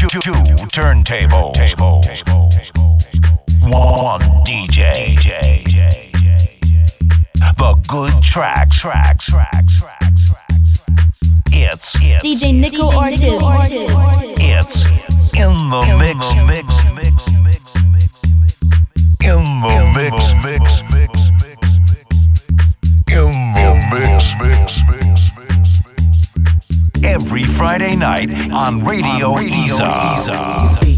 two, two, two turntables. Table, one DJ. The good tracks. track, track, track, It's, it's DJ Nico Ortiz. It's in the in mix, the mix, mix, mix, in the mix, mix, mix, in the mix, mix every Friday night on Radio, on Radio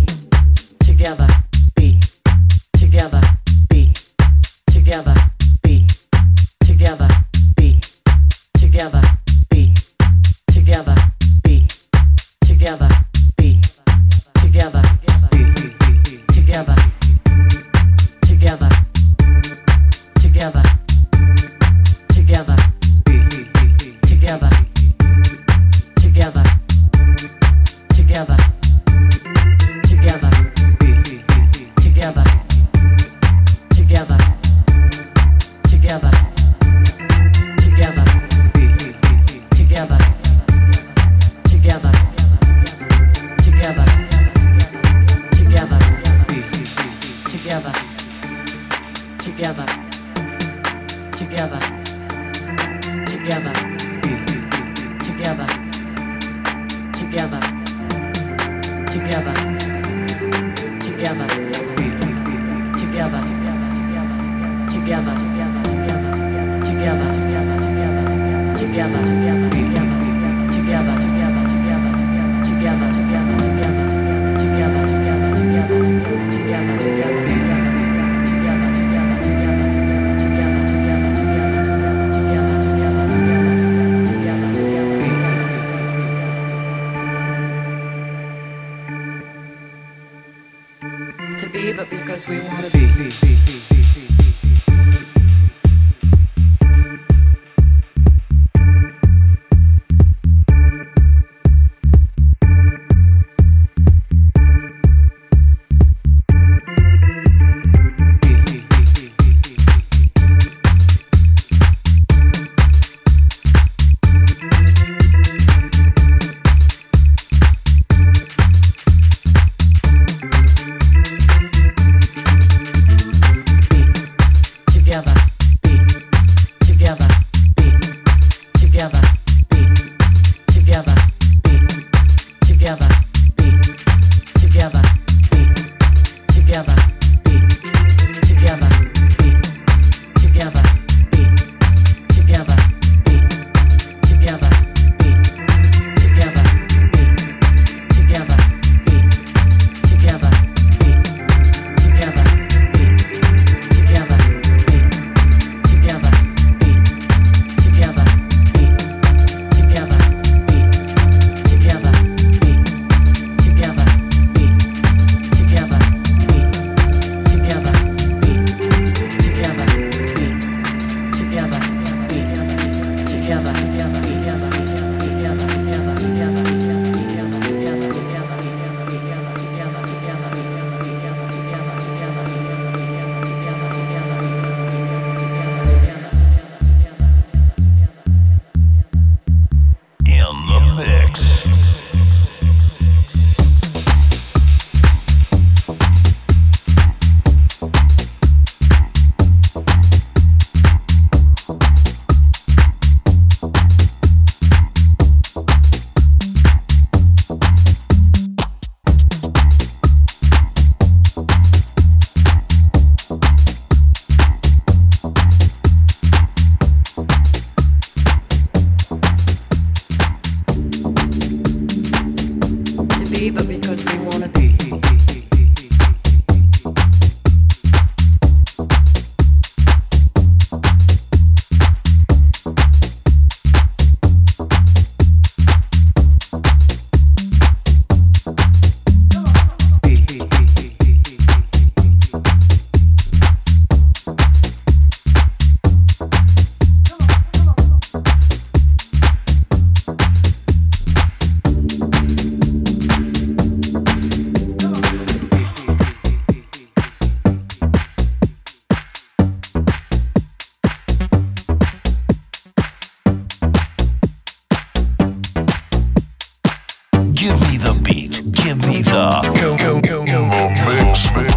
Go, go, go, go. In the mix, mix.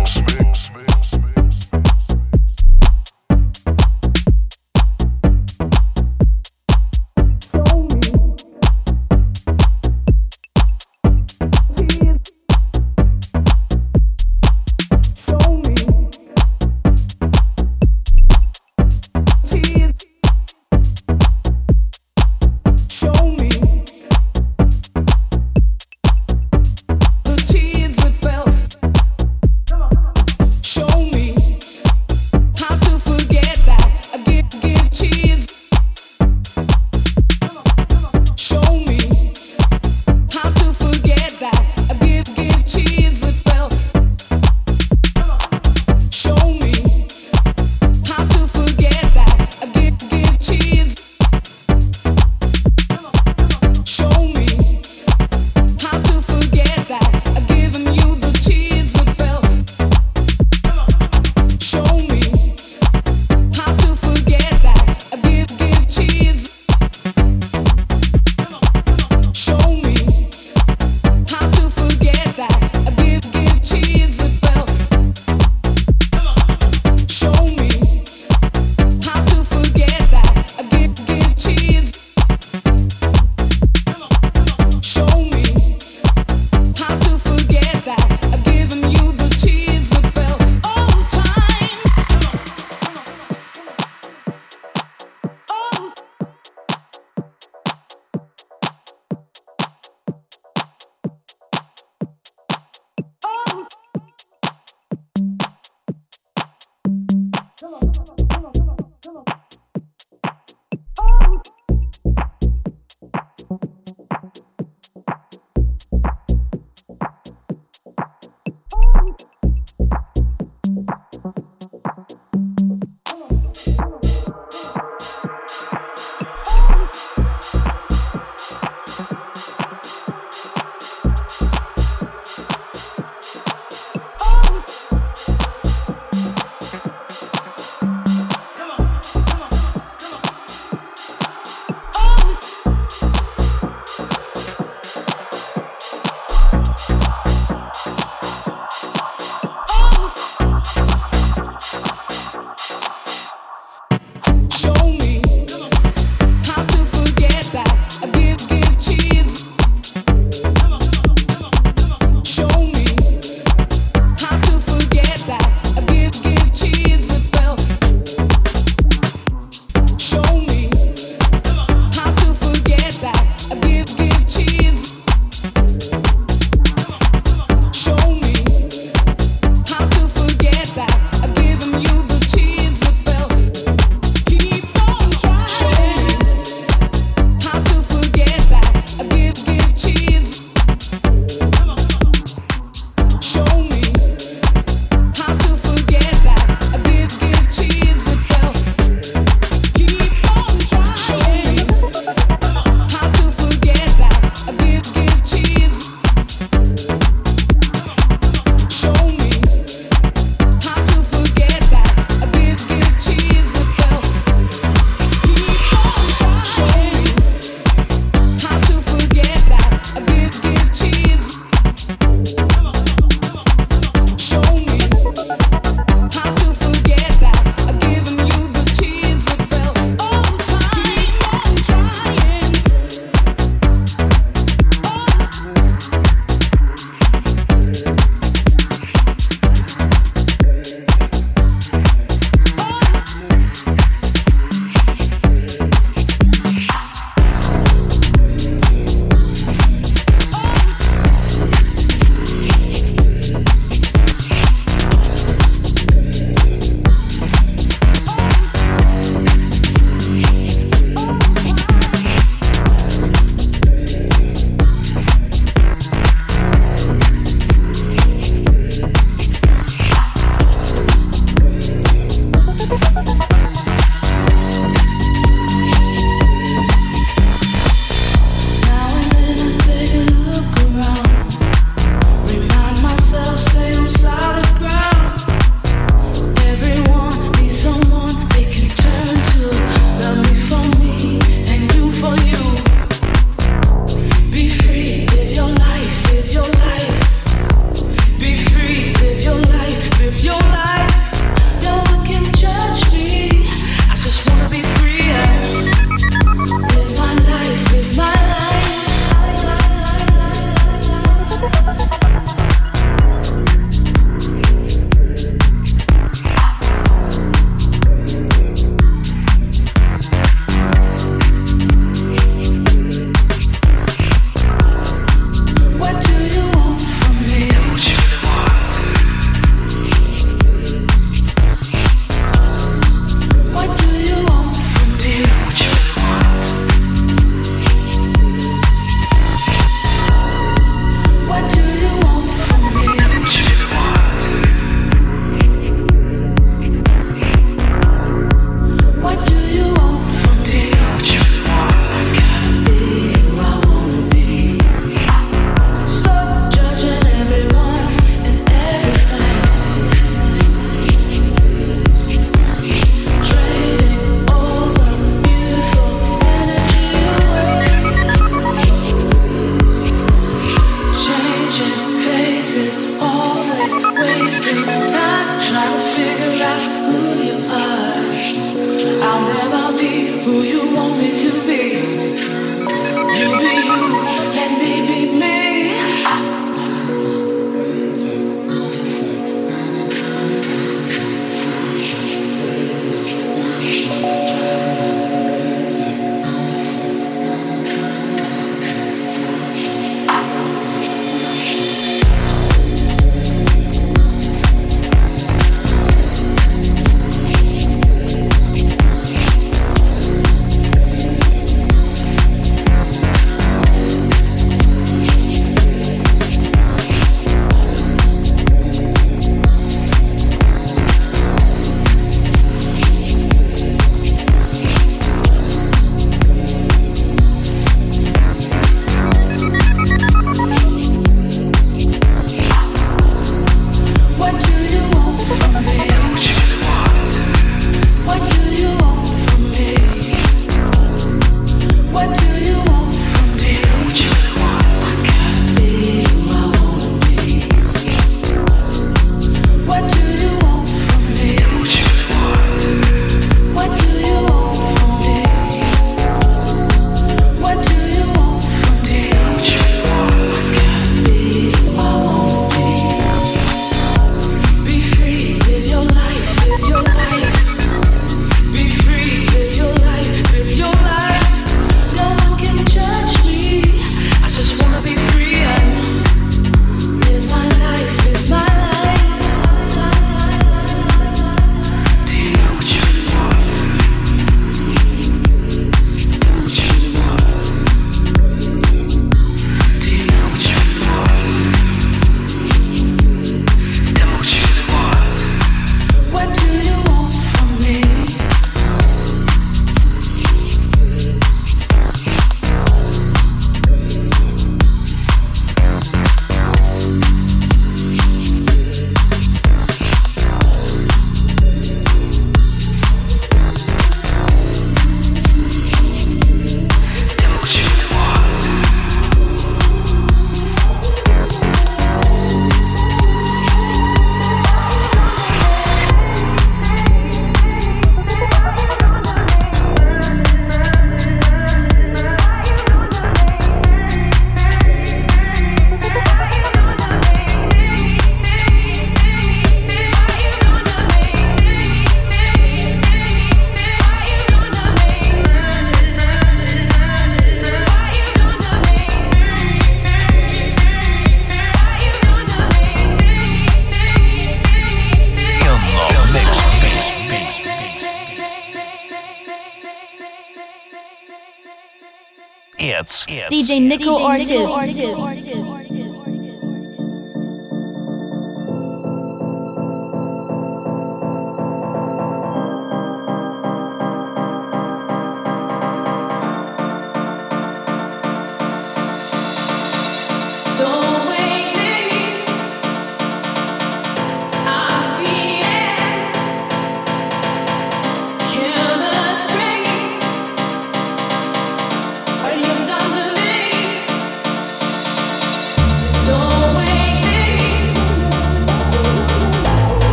Nico Ortiz.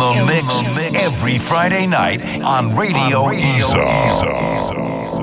the mix every Friday night on Radio, on Radio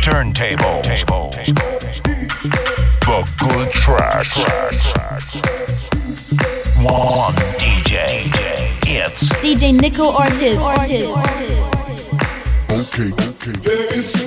turntable. Table. The good track. One DJ. It's DJ Nico Ortiz. Ortiz. Okay, okay.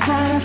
cloud.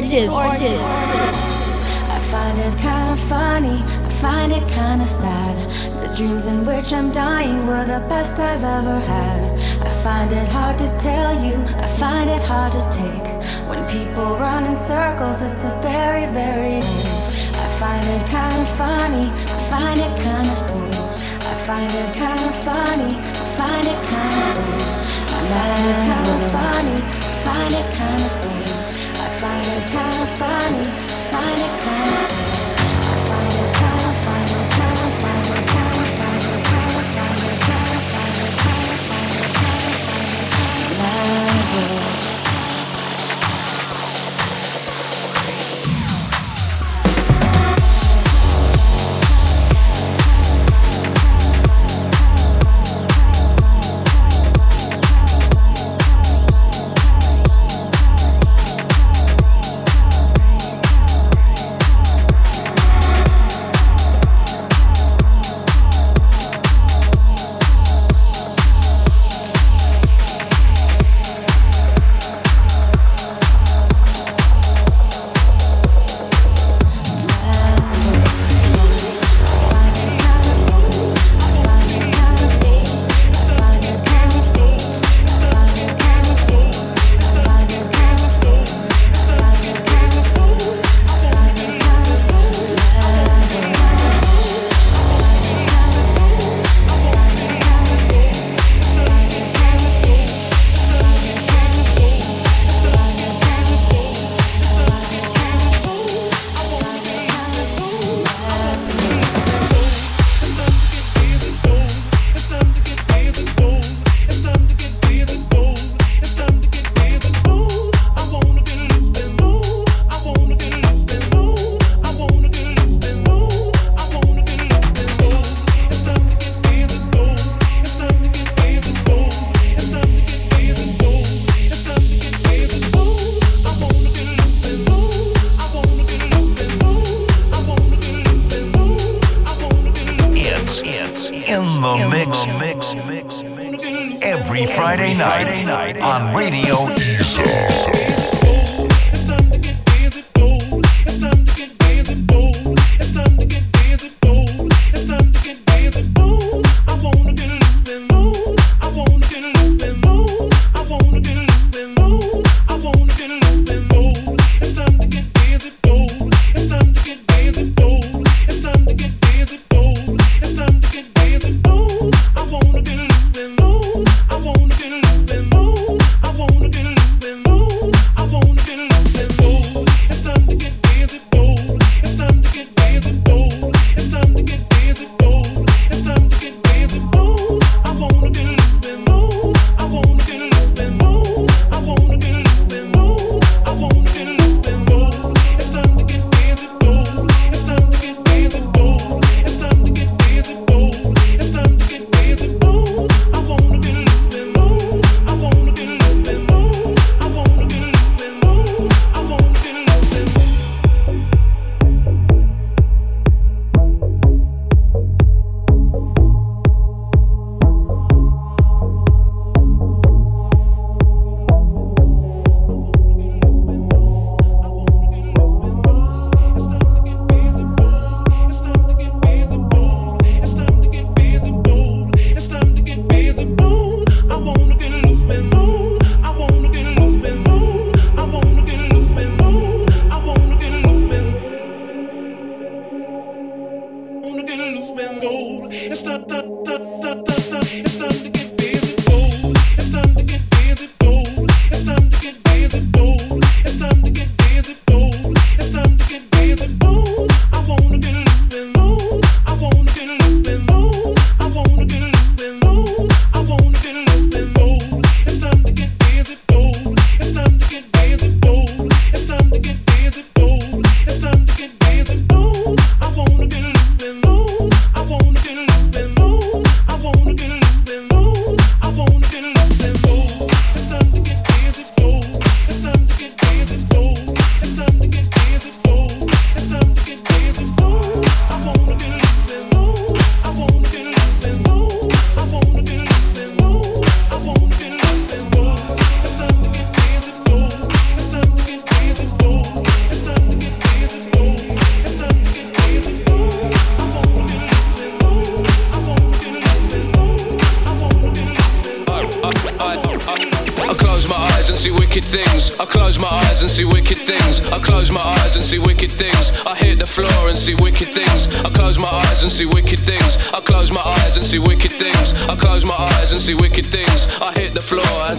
Ortiz. I find it kinda funny, I find it kinda sad. The dreams in which I'm dying were the best I've ever had. I find it hard to tell you, I find it hard to take. When people run in circles, it's a very, very. I find it kinda funny, I find it kinda sweet. I find it kinda funny, I find it kinda sweet. I find it kinda funny, I find it kinda sweet. Find it kinda funny, find it kinda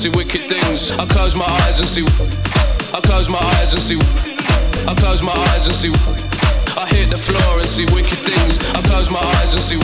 and see wicked things, I close my eyes and see. I close my eyes and see. I close my eyes and see I hit the floor and see wicked things. I close my eyes and see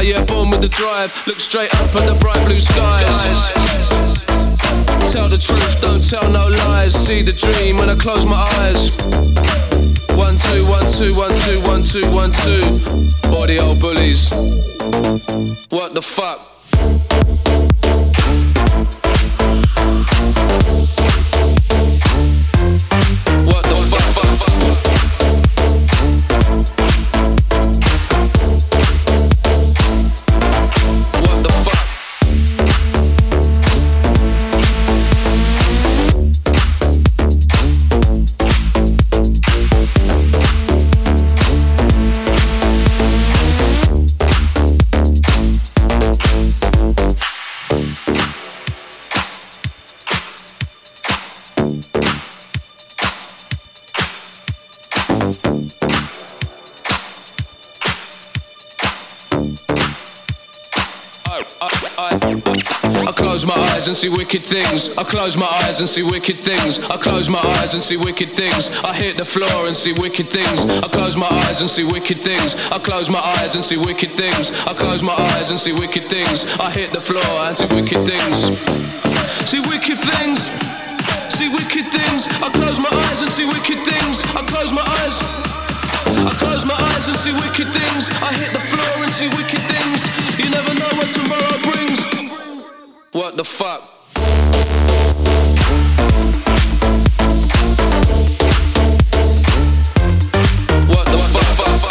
fire, yeah, born with the drive. Look straight up at the bright blue skies. Tell the truth, don't tell no lies. See the dream when I close my eyes. One, two, one, two, one, two, one, two, one, two. All the old bullies. What the fuck? Wicked things. I close my eyes and see wicked things. I close my eyes and see wicked things. I hit the floor and see wicked things. I close my eyes and see wicked things. I close my eyes and see wicked things. I close my eyes and see wicked things. I hit the floor and see wicked things. See wicked things. See wicked things. I close my eyes and see wicked things. I close my eyes. I close my eyes and see wicked things. I hit the floor and see wicked things. You never know what tomorrow brings. What the fuck? What the fuck?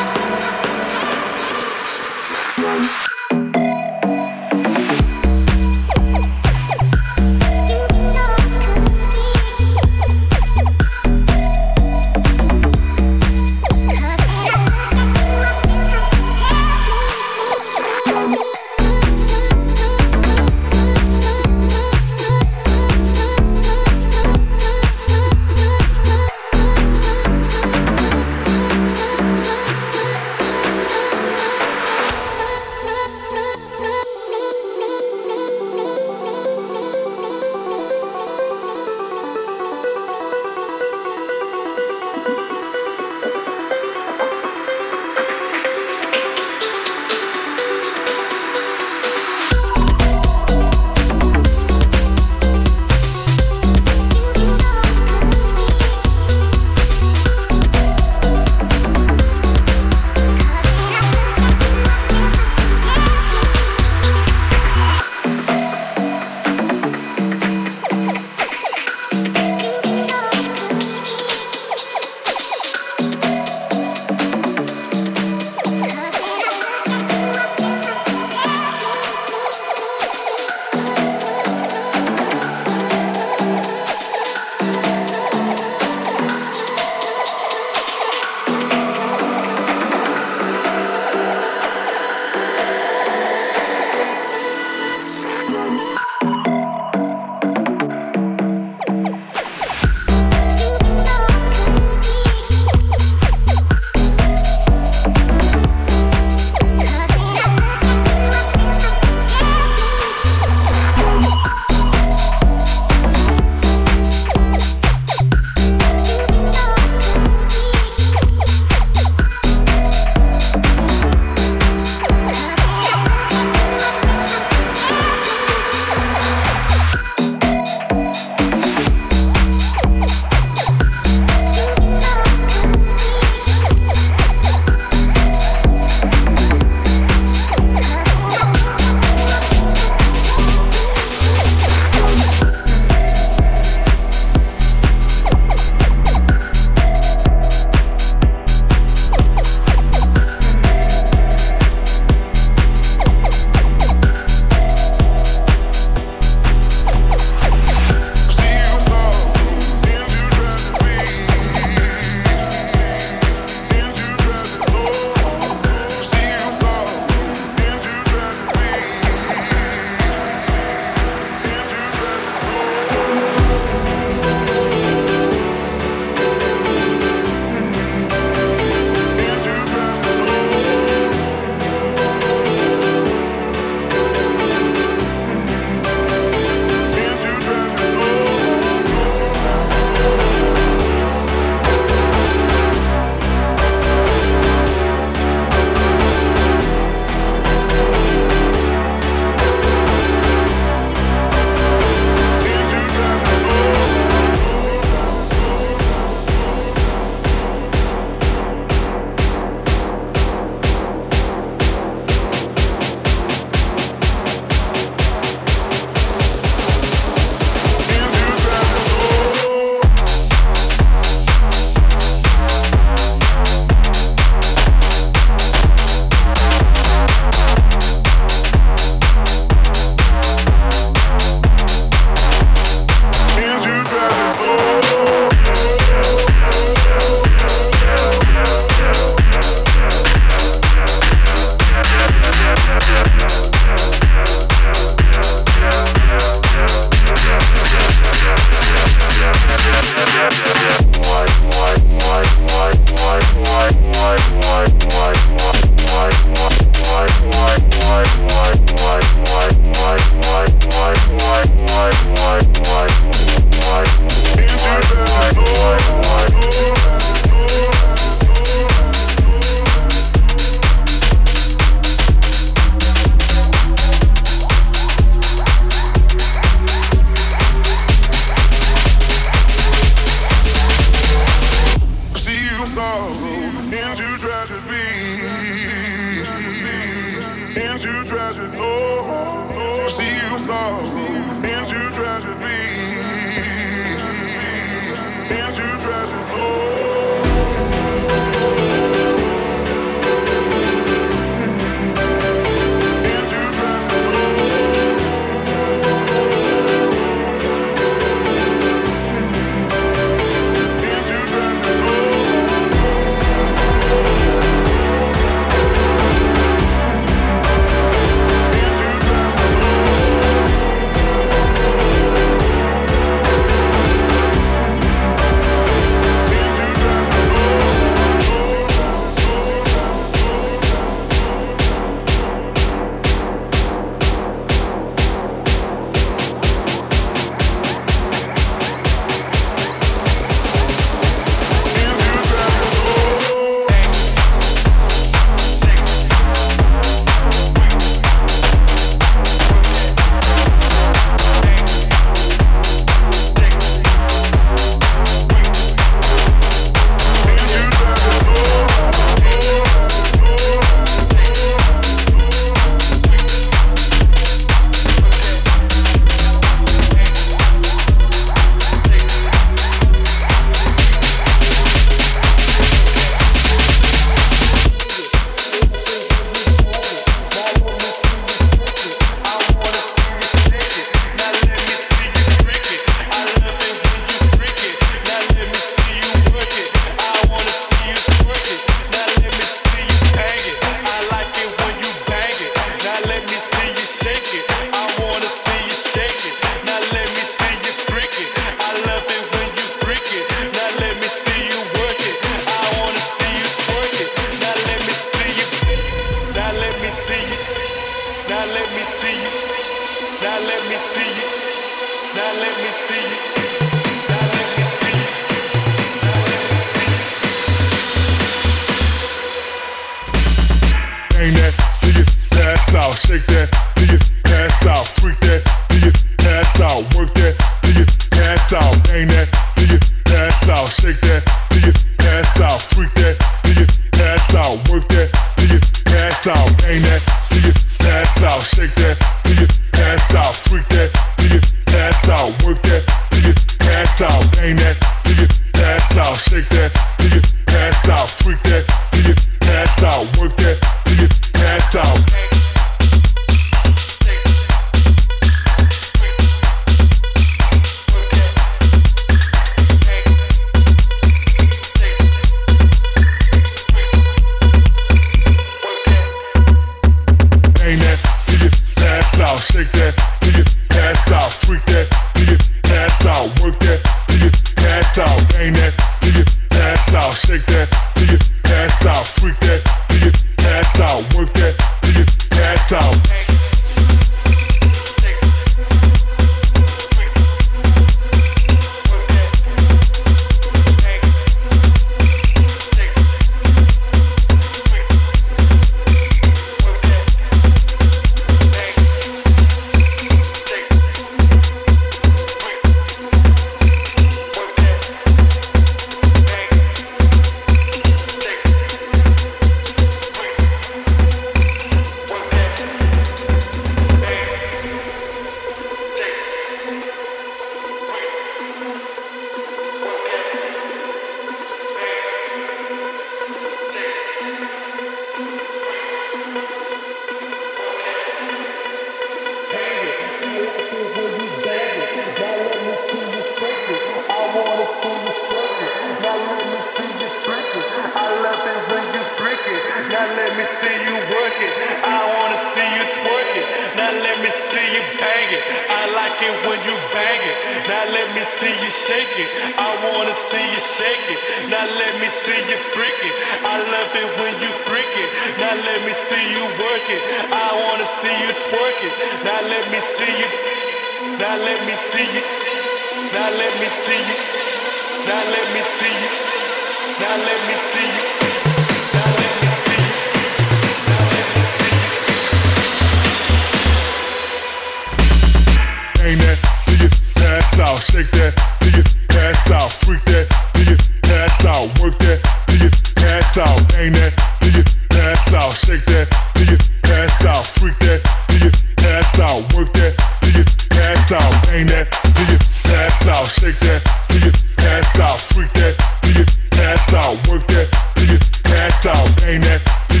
Work out, bang that till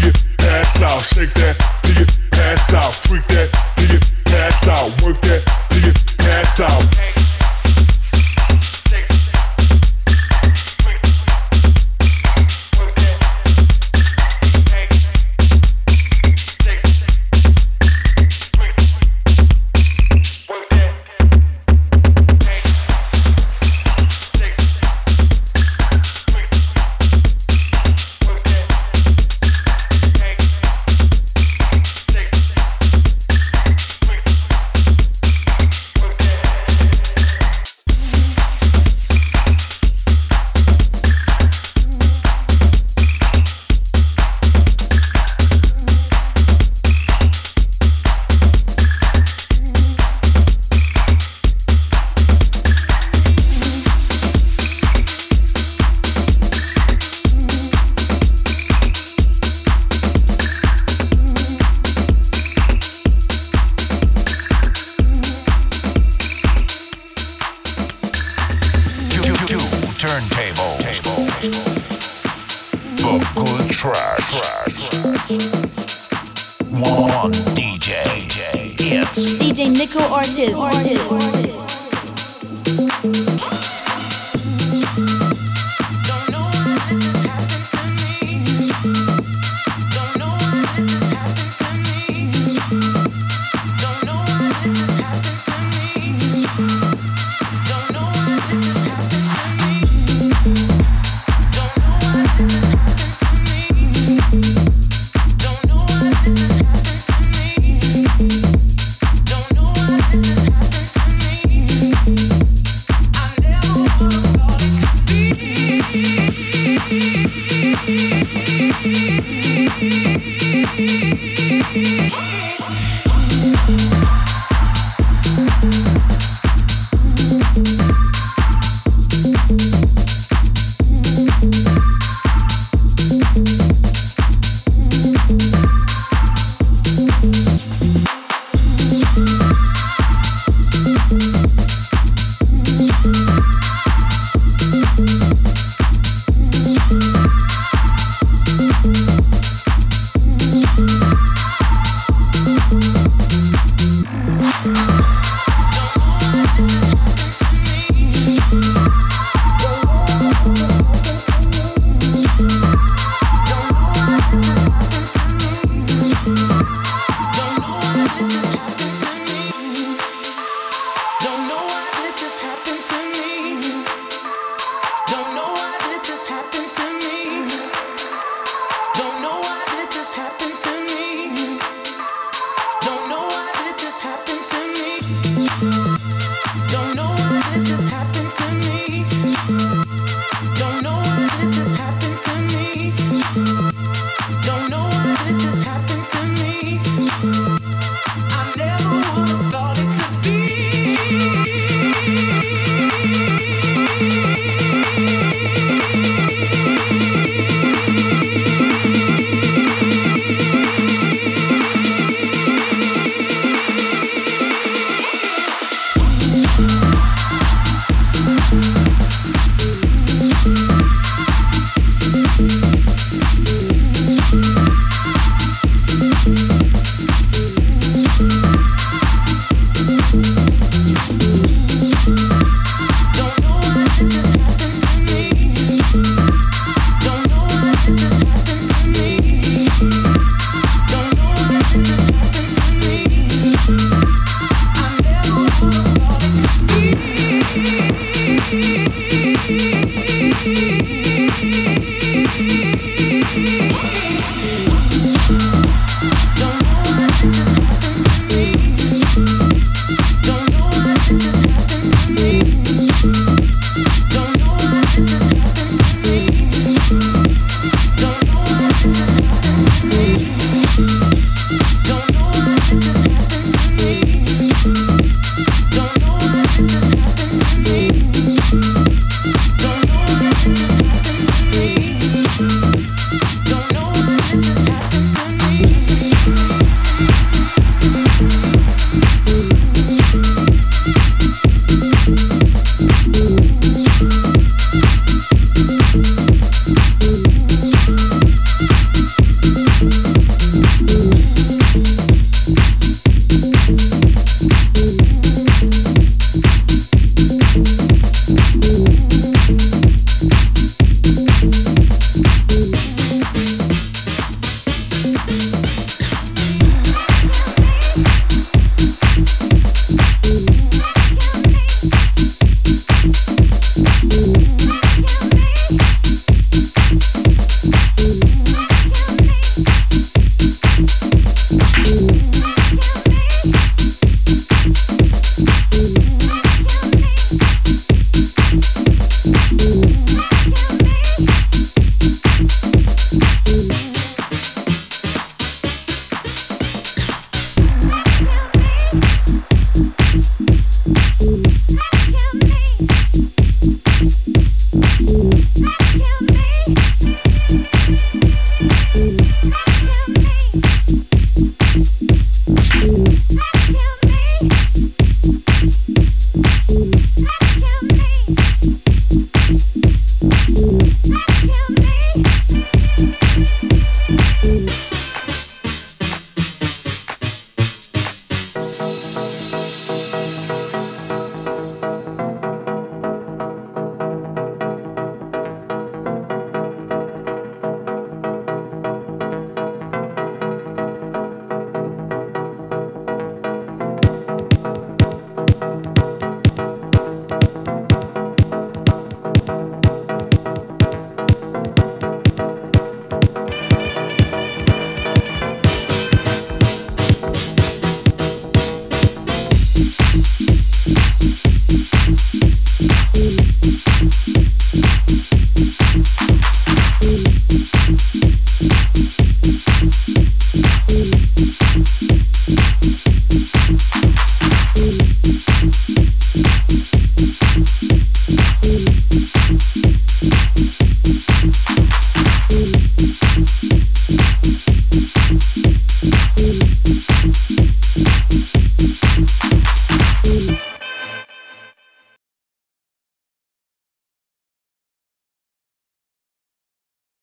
out, shake that till you pass out, freak that till you pass out, work that till you pass out.